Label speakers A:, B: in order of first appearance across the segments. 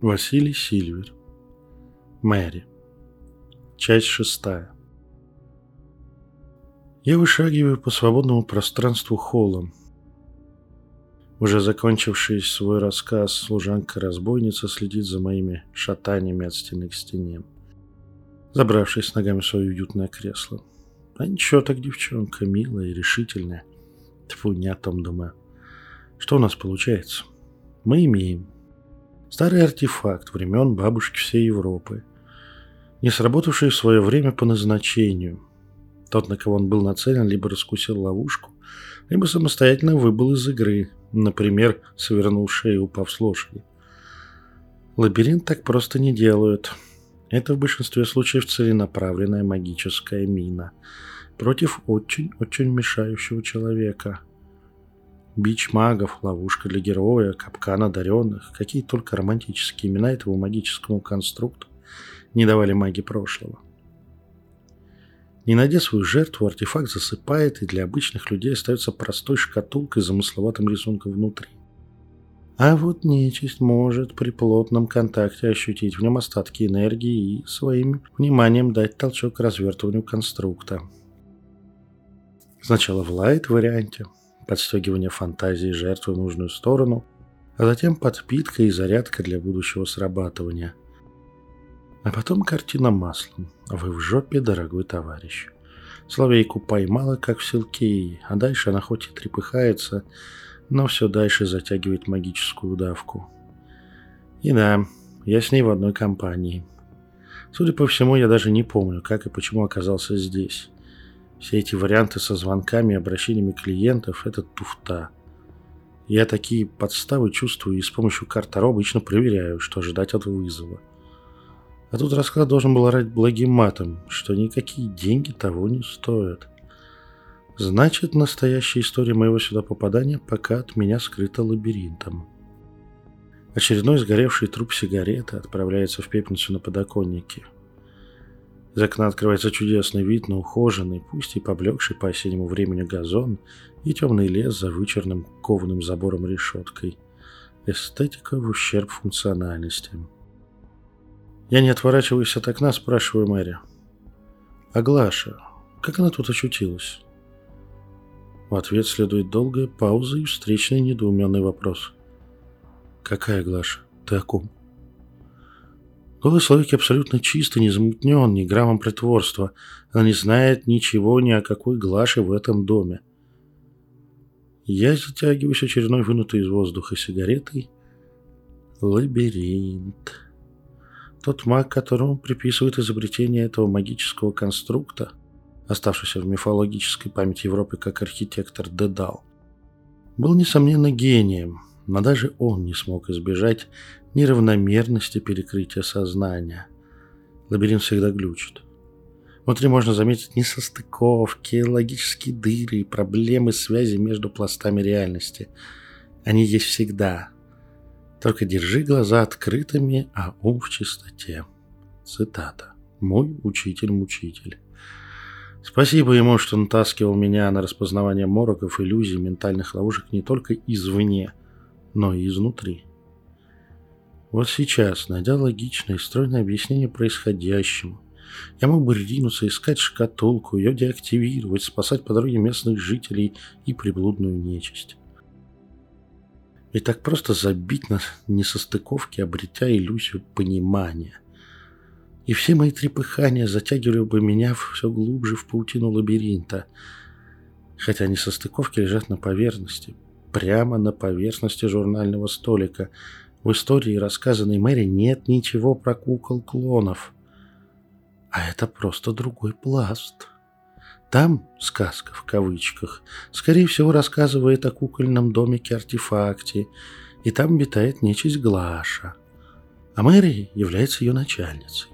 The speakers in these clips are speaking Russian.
A: Василий Сильвер. Мэри. Часть шестая. Я вышагиваю по свободному пространству холла. Уже закончивший свой рассказ, служанка-разбойница следит за моими шатаниями от стены к стене, забравшись ногами в свое уютное кресло. А ничего так девчонка, милая и решительная. Тьфу, не о том думаю. Что у нас получается? Мы имеем Старый артефакт времен бабушки всей Европы, не сработавший в свое время по назначению. Тот, на кого он был нацелен, либо раскусил ловушку, либо самостоятельно выбыл из игры, например, свернул шею, упав с лошади. Лабиринт так просто не делают. Это в большинстве случаев целенаправленная магическая мина против очень-очень мешающего человека – Бич магов, ловушка для героя, капкан одаренных, какие только романтические имена этого магическому конструкту не давали маги прошлого. Не найдя свою жертву, артефакт засыпает и для обычных людей остается простой шкатулкой с замысловатым рисунком внутри. А вот нечисть может при плотном контакте ощутить в нем остатки энергии и своим вниманием дать толчок развертыванию конструкта. Сначала в лайт-варианте, подстегивание фантазии жертвы в нужную сторону, а затем подпитка и зарядка для будущего срабатывания. А потом картина маслом. Вы в жопе, дорогой товарищ. Соловейку поймала, как в селке, а дальше она хоть и трепыхается, но все дальше затягивает магическую удавку. И да, я с ней в одной компании. Судя по всему, я даже не помню, как и почему оказался здесь. Все эти варианты со звонками и обращениями клиентов – это туфта. Я такие подставы чувствую и с помощью карт Таро обычно проверяю, что ожидать от вызова. А тут расклад должен был орать благим матом, что никакие деньги того не стоят. Значит, настоящая история моего сюда попадания пока от меня скрыта лабиринтом. Очередной сгоревший труп сигареты отправляется в пепельницу на подоконнике – из окна открывается чудесный вид на ухоженный, пусть и поблекший по осеннему времени газон и темный лес за вычерным кованым забором решеткой. Эстетика в ущерб функциональности. Я не отворачиваюсь от окна, спрашиваю Мэри. «А Глаша? Как она тут очутилась?» В ответ следует долгая пауза и встречный недоуменный вопрос. «Какая Глаша? Ты о ком?» Голос Славики абсолютно чистый, не замутнен, ни граммом притворства. Она не знает ничего ни о какой Глаше в этом доме. Я затягиваюсь очередной вынутой из воздуха сигаретой. Лабиринт. Тот маг, которому приписывают изобретение этого магического конструкта, оставшийся в мифологической памяти Европы как архитектор Дедал, был, несомненно, гением, но даже он не смог избежать неравномерности перекрытия сознания. Лабиринт всегда глючит. Внутри можно заметить несостыковки, логические дыры и проблемы связи между пластами реальности. Они есть всегда. Только держи глаза открытыми, а ум в чистоте. Цитата. Мой учитель-мучитель. Спасибо ему, что натаскивал меня на распознавание мороков, иллюзий, ментальных ловушек не только извне, но и изнутри. Вот сейчас, найдя логичное и стройное объяснение происходящему, я мог бы ринуться искать шкатулку, ее деактивировать, спасать по дороге местных жителей и приблудную нечисть. И так просто забить на несостыковки, обретя иллюзию понимания. И все мои трепыхания затягивали бы меня все глубже в паутину лабиринта, хотя несостыковки лежат на поверхности, прямо на поверхности журнального столика – в истории, рассказанной Мэри, нет ничего про кукол-клонов. А это просто другой пласт. Там сказка в кавычках, скорее всего, рассказывает о кукольном домике-артефакте, и там обитает нечисть Глаша. А Мэри является ее начальницей.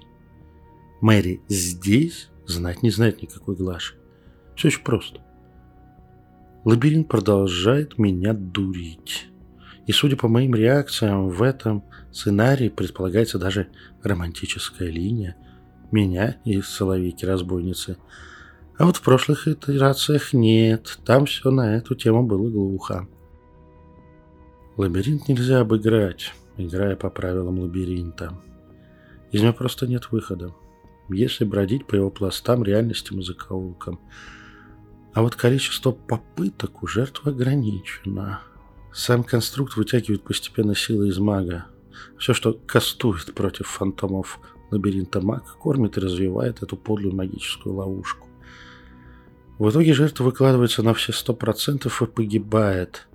A: Мэри здесь знать не знает никакой Глаши. Все очень просто. Лабиринт продолжает меня дурить. И судя по моим реакциям, в этом сценарии предполагается даже романтическая линия меня и Соловейки-разбойницы. А вот в прошлых итерациях нет, там все на эту тему было глухо. Лабиринт нельзя обыграть. играя по правилам лабиринта. Из него просто нет выхода. Если бродить по его пластам, реальностям и закоулкам. А вот количество попыток у жертвы ограничено. Сам конструкт вытягивает постепенно силы из мага. Все, что кастует против фантомов лабиринта маг, кормит и развивает эту подлую магическую ловушку. В итоге жертва выкладывается на все сто процентов и погибает.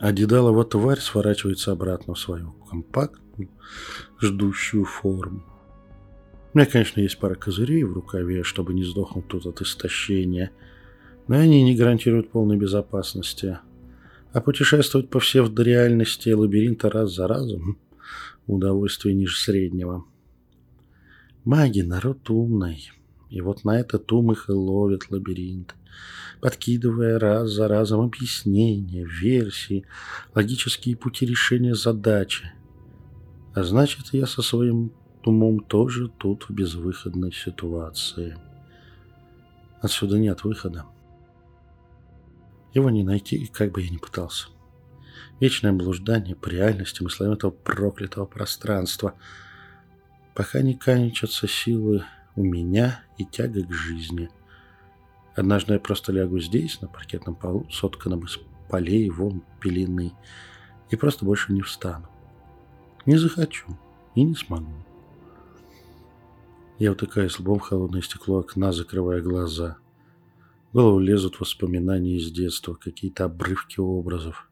A: А Дедалова тварь сворачивается обратно в свою компактную, ждущую форму. У меня, конечно, есть пара козырей в рукаве, чтобы не сдохнуть тут от истощения, но они не гарантируют полной безопасности. А путешествовать по псевдореальности лабиринта раз за разом – удовольствие ниже среднего. Маги – народ умный, и вот на этот ум их и ловит лабиринт подкидывая раз за разом объяснения, версии, логические пути решения задачи. А значит, я со своим умом тоже тут в безвыходной ситуации. Отсюда нет выхода. Его не найти, как бы я ни пытался. Вечное блуждание по реальности, мыслям этого проклятого пространства. Пока не кончатся силы у меня и тяга к жизни – Однажды я просто лягу здесь, на паркетном полу, сотканном из полей, волн, пелены, и просто больше не встану. Не захочу и не смогу. Я утыкаюсь лбом в холодное стекло окна, закрывая глаза. В голову лезут воспоминания из детства, какие-то обрывки образов.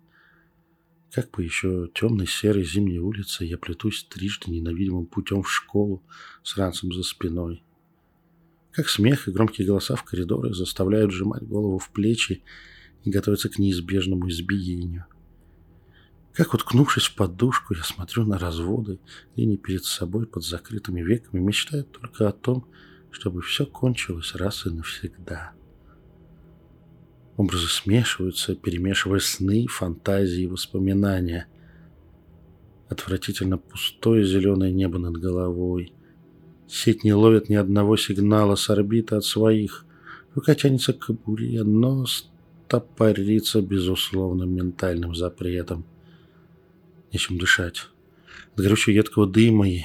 A: Как по еще темной серой зимней улице я плетусь трижды ненавидимым путем в школу с ранцем за спиной. Как смех и громкие голоса в коридорах заставляют сжимать голову в плечи и готовиться к неизбежному избиению. Как уткнувшись в подушку, я смотрю на разводы, и не перед собой под закрытыми веками, мечтаю только о том, чтобы все кончилось раз и навсегда. Образы смешиваются, перемешивая сны, фантазии и воспоминания. Отвратительно пустое зеленое небо над головой – Сеть не ловит ни одного сигнала с орбиты от своих. Рука тянется к кобуре, но стопорится безусловным ментальным запретом. Нечем дышать. От горючего едкого дыма и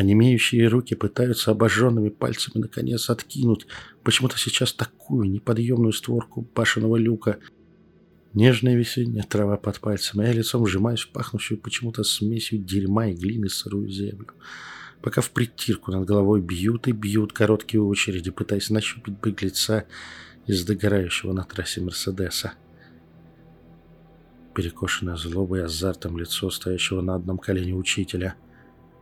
A: онемеющие руки пытаются обожженными пальцами наконец откинуть почему-то сейчас такую неподъемную створку башенного люка. Нежная весенняя трава под пальцами, а я лицом сжимаюсь в пахнущую почему-то смесью дерьма и глины сырую землю пока в притирку над головой бьют и бьют короткие очереди, пытаясь нащупать быглеца из догорающего на трассе Мерседеса. Перекошенное злобой и азартом лицо стоящего на одном колене учителя.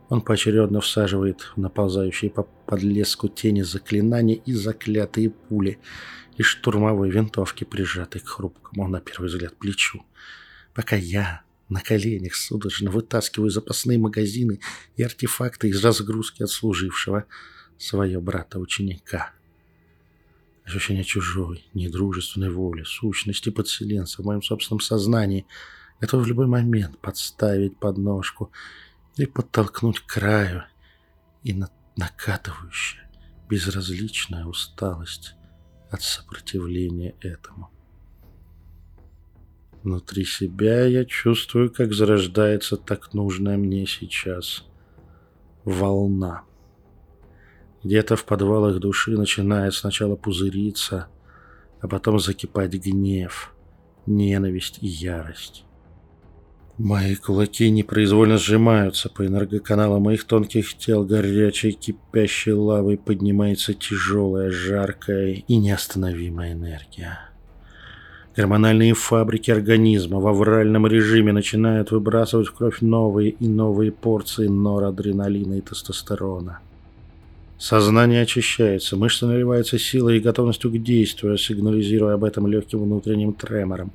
A: Он поочередно всаживает в наползающие по подлеску тени заклинания и заклятые пули из штурмовой винтовки, прижатой к хрупкому на первый взгляд плечу. Пока я, на коленях судорожно вытаскиваю запасные магазины и артефакты из разгрузки отслужившего своего брата-ученика. Ощущение чужой, недружественной воли, сущности подселенца в моем собственном сознании готов в любой момент подставить подножку или подтолкнуть к краю и на накатывающая, безразличная усталость от сопротивления этому. Внутри себя я чувствую, как зарождается так нужная мне сейчас волна. Где-то в подвалах души начинает сначала пузыриться, а потом закипать гнев, ненависть и ярость. Мои кулаки непроизвольно сжимаются, по энергоканалам моих тонких тел горячей кипящей лавой поднимается тяжелая, жаркая и неостановимая энергия. Гормональные фабрики организма в авральном режиме начинают выбрасывать в кровь новые и новые порции норадреналина и тестостерона. Сознание очищается, мышцы наливаются силой и готовностью к действию, сигнализируя об этом легким внутренним тремором.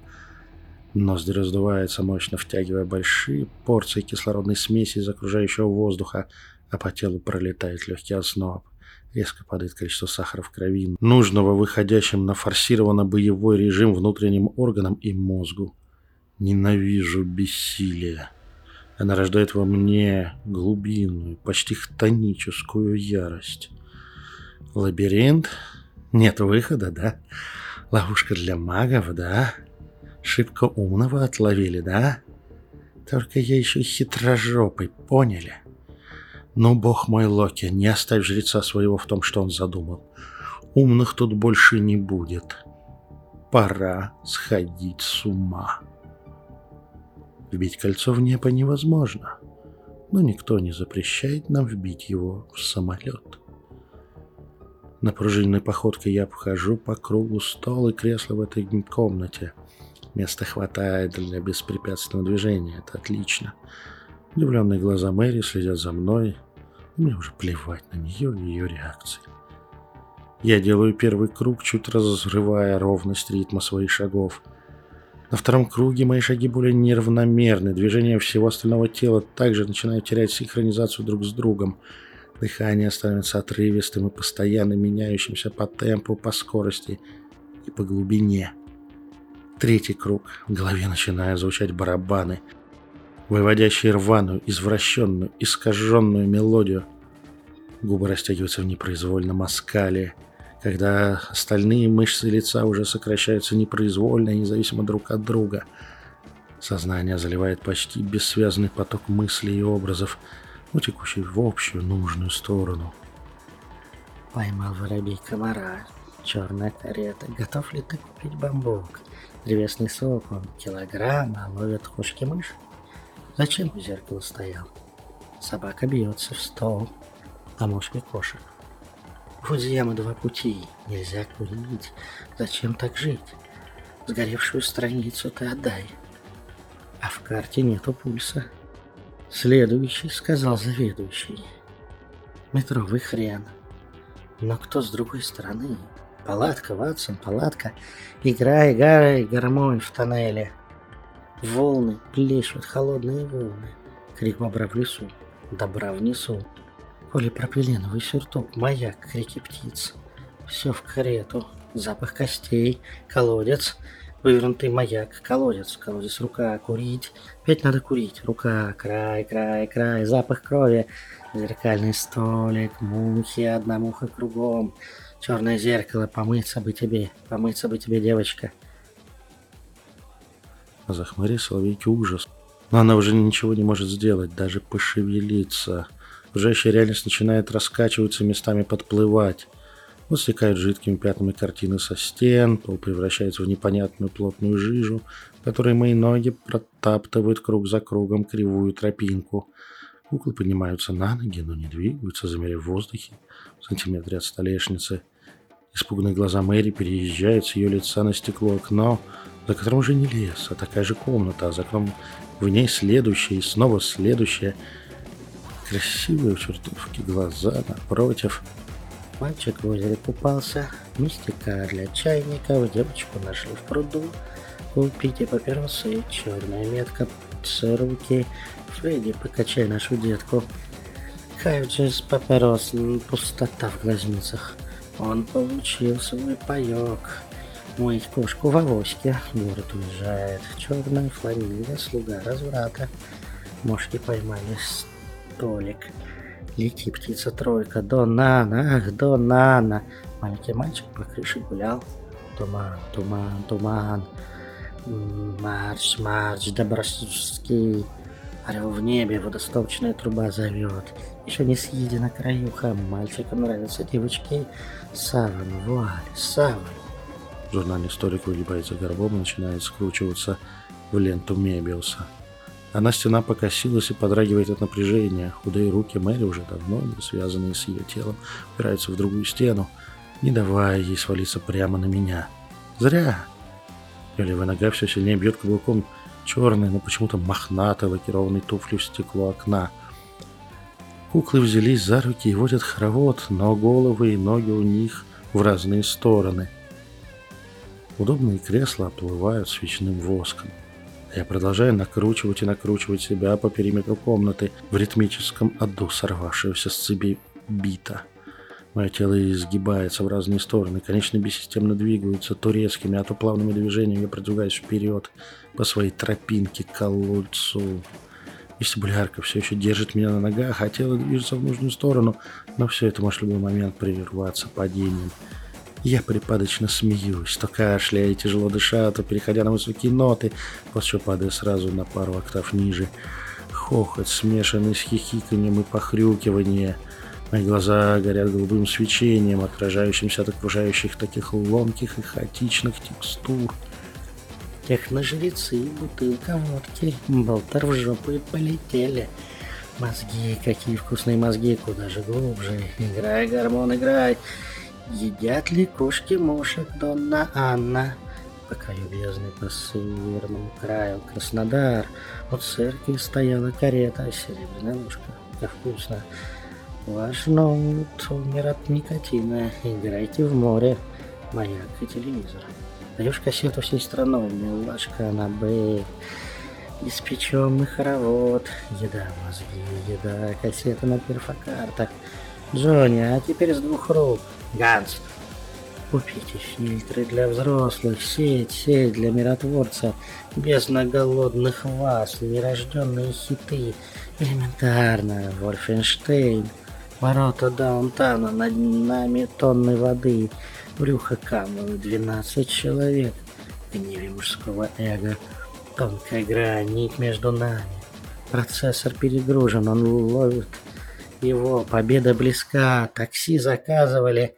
A: Ноздри раздуваются, мощно втягивая большие порции кислородной смеси из окружающего воздуха, а по телу пролетает легкий озноб. Резко падает количество сахара в крови, нужного выходящим на форсированно-боевой режим внутренним органам и мозгу. Ненавижу бессилие. Она рождает во мне глубинную, почти хтоническую ярость. Лабиринт? Нет выхода, да? Ловушка для магов, да? Шибко умного отловили, да? Только я еще хитрожопый, поняли? Ну, бог мой, Локи, не оставь жреца своего в том, что он задумал. Умных тут больше не будет. Пора сходить с ума. Вбить кольцо в небо невозможно, но никто не запрещает нам вбить его в самолет. Напружиненной походкой я обхожу по кругу стол и кресло в этой комнате. Места хватает для беспрепятственного движения, это отлично. Удивленные глаза Мэри следят за мной, мне уже плевать на нее и ее реакции. Я делаю первый круг, чуть разрывая ровность ритма своих шагов. На втором круге мои шаги более неравномерны. Движения всего остального тела также начинают терять синхронизацию друг с другом. Дыхание становится отрывистым и постоянно меняющимся по темпу, по скорости и по глубине. Третий круг. В голове начинают звучать барабаны, выводящие рваную, извращенную, искаженную мелодию. Губы растягиваются в непроизвольном оскале когда остальные мышцы лица уже сокращаются непроизвольно и независимо друг от друга. Сознание заливает почти бессвязный поток мыслей и образов, утекущий в общую нужную сторону.
B: Поймал воробей комара. Черная карета. Готов ли ты купить бамбук? Древесный сок, он килограмм, а ловят кошки мышь. Зачем у зеркала стоял? Собака бьется в стол, а мушки кошек. Друзьям два пути. Нельзя курить. Зачем так жить? Сгоревшую страницу ты отдай. А в карте нету пульса. Следующий, сказал заведующий. Метровый хрен. Но кто с другой стороны? Палатка, Ватсон, палатка. Играй, играй, гармонь в тоннеле. Волны плещут, холодные волны. Крик бобра в лесу, добра внесу полипропиленовый сюртук, маяк, крики птиц. Все в карету. Запах костей, колодец, вывернутый маяк, колодец, колодец, рука, курить. Опять надо курить. Рука, край, край, край, запах крови. Зеркальный столик, мухи, одна муха кругом. Черное зеркало, помыться бы тебе, помыться бы тебе, девочка.
A: Захмари Соловейки ужас. Но она уже ничего не может сделать, даже пошевелиться. Окружающая реальность начинает раскачиваться, местами подплывать. Вот стекают жидкими пятнами картины со стен, пол превращается в непонятную плотную жижу, в которой мои ноги протаптывают круг за кругом кривую тропинку. Куклы поднимаются на ноги, но не двигаются, замерев в воздухе в сантиметре от столешницы. Испуганные глаза Мэри переезжают с ее лица на стекло окно, за которым уже не лес, а такая же комната, а за окном в ней следующая и снова следующая – Красивые чертовки глаза напротив.
B: Мальчик в озере купался, мистика для чайников, девочку нашли в пруду. Купите папиросы, черная метка, руки. Фредди, покачай нашу детку. Кайджис папирос, пустота в глазницах. Он получил свой паёк. Мой кошку в авоське. Город уезжает. Черная фланель, слуга разврата. Мошки поймали Толик. Лети, птица тройка, Донана, ах, Донана. Маленький мальчик по крыше гулял. Туман, туман, туман. Марш, марш, Добросский. Орел в небе, водосточная труба зовет. Еще не съедена краюха, мальчикам нравятся девочки. Саван, вуаль, саван.
A: Журнальный столик выгибается горбом и начинает скручиваться в ленту Мебиуса. Она стена покосилась и подрагивает от напряжения. Худые руки Мэри, уже давно не связанные с ее телом, упираются в другую стену, не давая ей свалиться прямо на меня. Зря. Левая нога все сильнее бьет каблуком черной, но почему-то мохнатой лакированной туфли в стекло окна. Куклы взялись за руки и водят хоровод, но головы и ноги у них в разные стороны. Удобные кресла оплывают свечным воском. Я продолжаю накручивать и накручивать себя по периметру комнаты в ритмическом аду сорвавшегося с цепи бита. Мое тело изгибается в разные стороны, конечные бессистемно двигаются то резкими, а то плавными движениями я продвигаюсь вперед по своей тропинке к колодцу. Вестибулярка все еще держит меня на ногах, а тело движется в нужную сторону, но все это может в любой момент прерваться падением. Я припадочно смеюсь, то кашляя и тяжело дыша, то переходя на высокие ноты, после чего падая сразу на пару октав ниже. Хохот, смешанный с хихиканием и похрюкивание. Мои глаза горят голубым свечением, отражающимся от окружающих таких ломких и хаотичных текстур.
B: Техножрецы, бутылка водки, болтер в жопу и полетели. Мозги, какие вкусные мозги, куда же глубже. Играй, гормон, играй. Едят ли кошки мушек, Донна Анна? По краю бездны, по северному краю, Краснодар. У церкви стояла карета, серебряная ложка. Как вкусно. Ваш ноут умер от никотина. Играйте в море. Маяк и телевизор. Даешь кассету всей страной, милашка на Б. Испеченный хоровод. Еда, мозги, еда, кассета на перфокартах. Джонни, а теперь с двух рук. Ганс. Купите фильтры для взрослых, сеть, сеть для миротворца, безноголодных вас, нерожденные хиты, элементарно, Вольфенштейн, ворота даунтана, над нами тонны воды, брюхо камню, 12 человек, гневе мужского эго, тонкая грань, между нами. Процессор перегружен, он ловит. Его, победа близка, такси заказывали,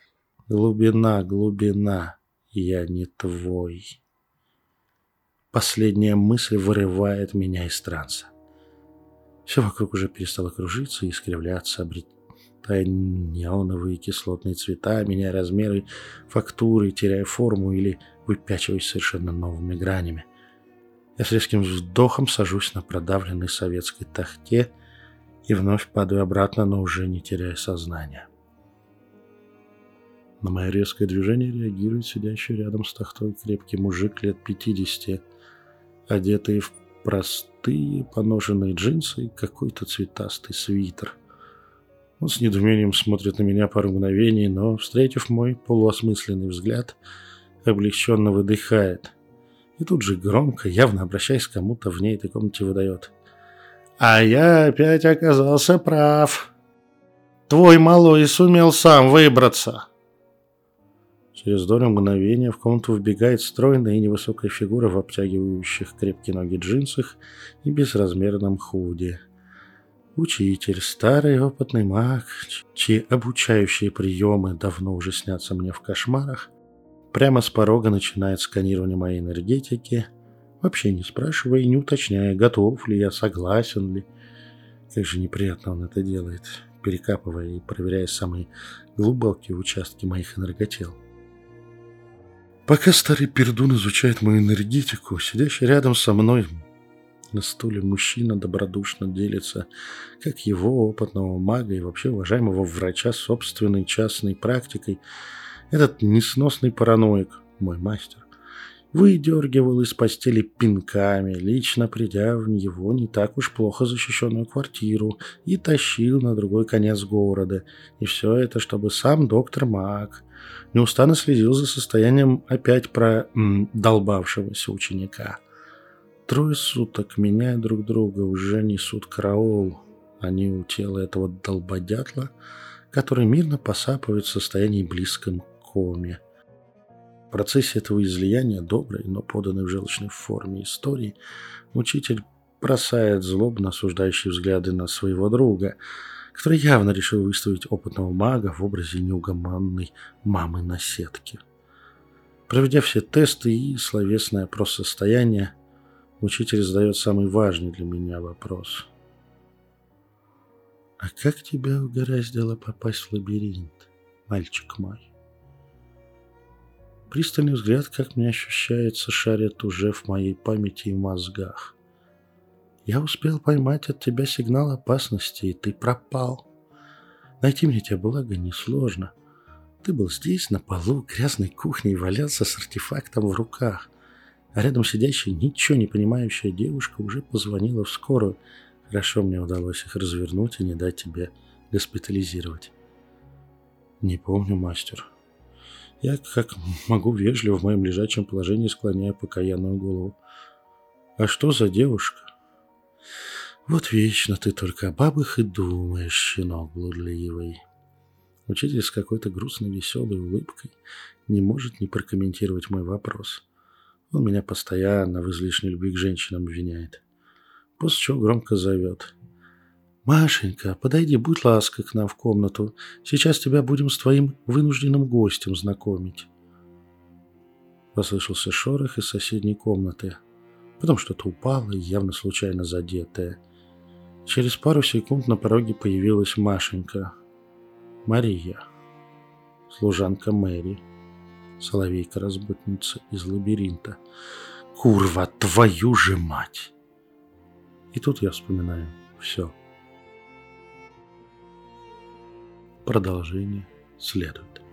A: Глубина, глубина, я не твой. Последняя мысль вырывает меня из транса. Все вокруг уже перестало кружиться и искривляться, обретая неоновые кислотные цвета, меняя размеры, фактуры, теряя форму или выпячиваясь совершенно новыми гранями. Я с резким вздохом сажусь на продавленной советской тахте и вновь падаю обратно, но уже не теряя сознания. На мое резкое движение реагирует сидящий рядом с тахтой крепкий мужик лет 50, одетый в простые поношенные джинсы и какой-то цветастый свитер. Он с недоумением смотрит на меня пару мгновений, но, встретив мой полуосмысленный взгляд, облегченно выдыхает. И тут же громко, явно обращаясь к кому-то в ней этой комнате, выдает. «А я опять оказался прав. Твой малой сумел сам выбраться». Через долю мгновения в комнату вбегает стройная и невысокая фигура в обтягивающих крепкие ноги джинсах и безразмерном худе. Учитель, старый опытный маг, чьи обучающие приемы давно уже снятся мне в кошмарах, прямо с порога начинает сканирование моей энергетики, вообще не спрашивая и не уточняя, готов ли я, согласен ли. Как же неприятно он это делает, перекапывая и проверяя самые глубокие участки моих энерготел. Пока старый пердун изучает мою энергетику, сидящий рядом со мной на стуле мужчина добродушно делится, как его опытного мага и вообще уважаемого врача собственной частной практикой, этот несносный параноик, мой мастер, выдергивал из постели пинками, лично придя в его не так уж плохо защищенную квартиру и тащил на другой конец города. И все это, чтобы сам доктор Мак неустанно следил за состоянием опять про м, долбавшегося ученика. Трое суток, меняя друг друга, уже несут караул. Они у тела этого долбодятла, который мирно посапывает в состоянии близком коме. В процессе этого излияния доброй, но поданной в желчной форме истории, учитель бросает злобно осуждающие взгляды на своего друга – который явно решил выставить опытного мага в образе неугомонной мамы на сетке. Проведя все тесты и словесное опрос состояния, учитель задает самый важный для меня вопрос. «А как тебя угораздило попасть в лабиринт, мальчик мой?» Пристальный взгляд, как мне ощущается, шарит уже в моей памяти и мозгах. Я успел поймать от тебя сигнал опасности, и ты пропал. Найти мне тебя, благо, несложно. Ты был здесь, на полу грязной кухни, и валялся с артефактом в руках. А рядом сидящая, ничего не понимающая девушка уже позвонила в скорую. Хорошо мне удалось их развернуть и не дать тебе госпитализировать. Не помню, мастер. Я, как могу, вежливо в моем лежачем положении склоняю покаянную голову. А что за девушка? Вот вечно ты только о бабах и думаешь, щенок блудливый. Учитель с какой-то грустной веселой улыбкой не может не прокомментировать мой вопрос. Он меня постоянно в излишней любви к женщинам обвиняет. После чего громко зовет. «Машенька, подойди, будь ласка к нам в комнату. Сейчас тебя будем с твоим вынужденным гостем знакомить». Послышался шорох из соседней комнаты. Потом что-то упало, явно случайно задетое. Через пару секунд на пороге появилась Машенька. Мария. Служанка Мэри. Соловейка-разбутница из лабиринта. Курва, твою же мать! И тут я вспоминаю все. Продолжение следует.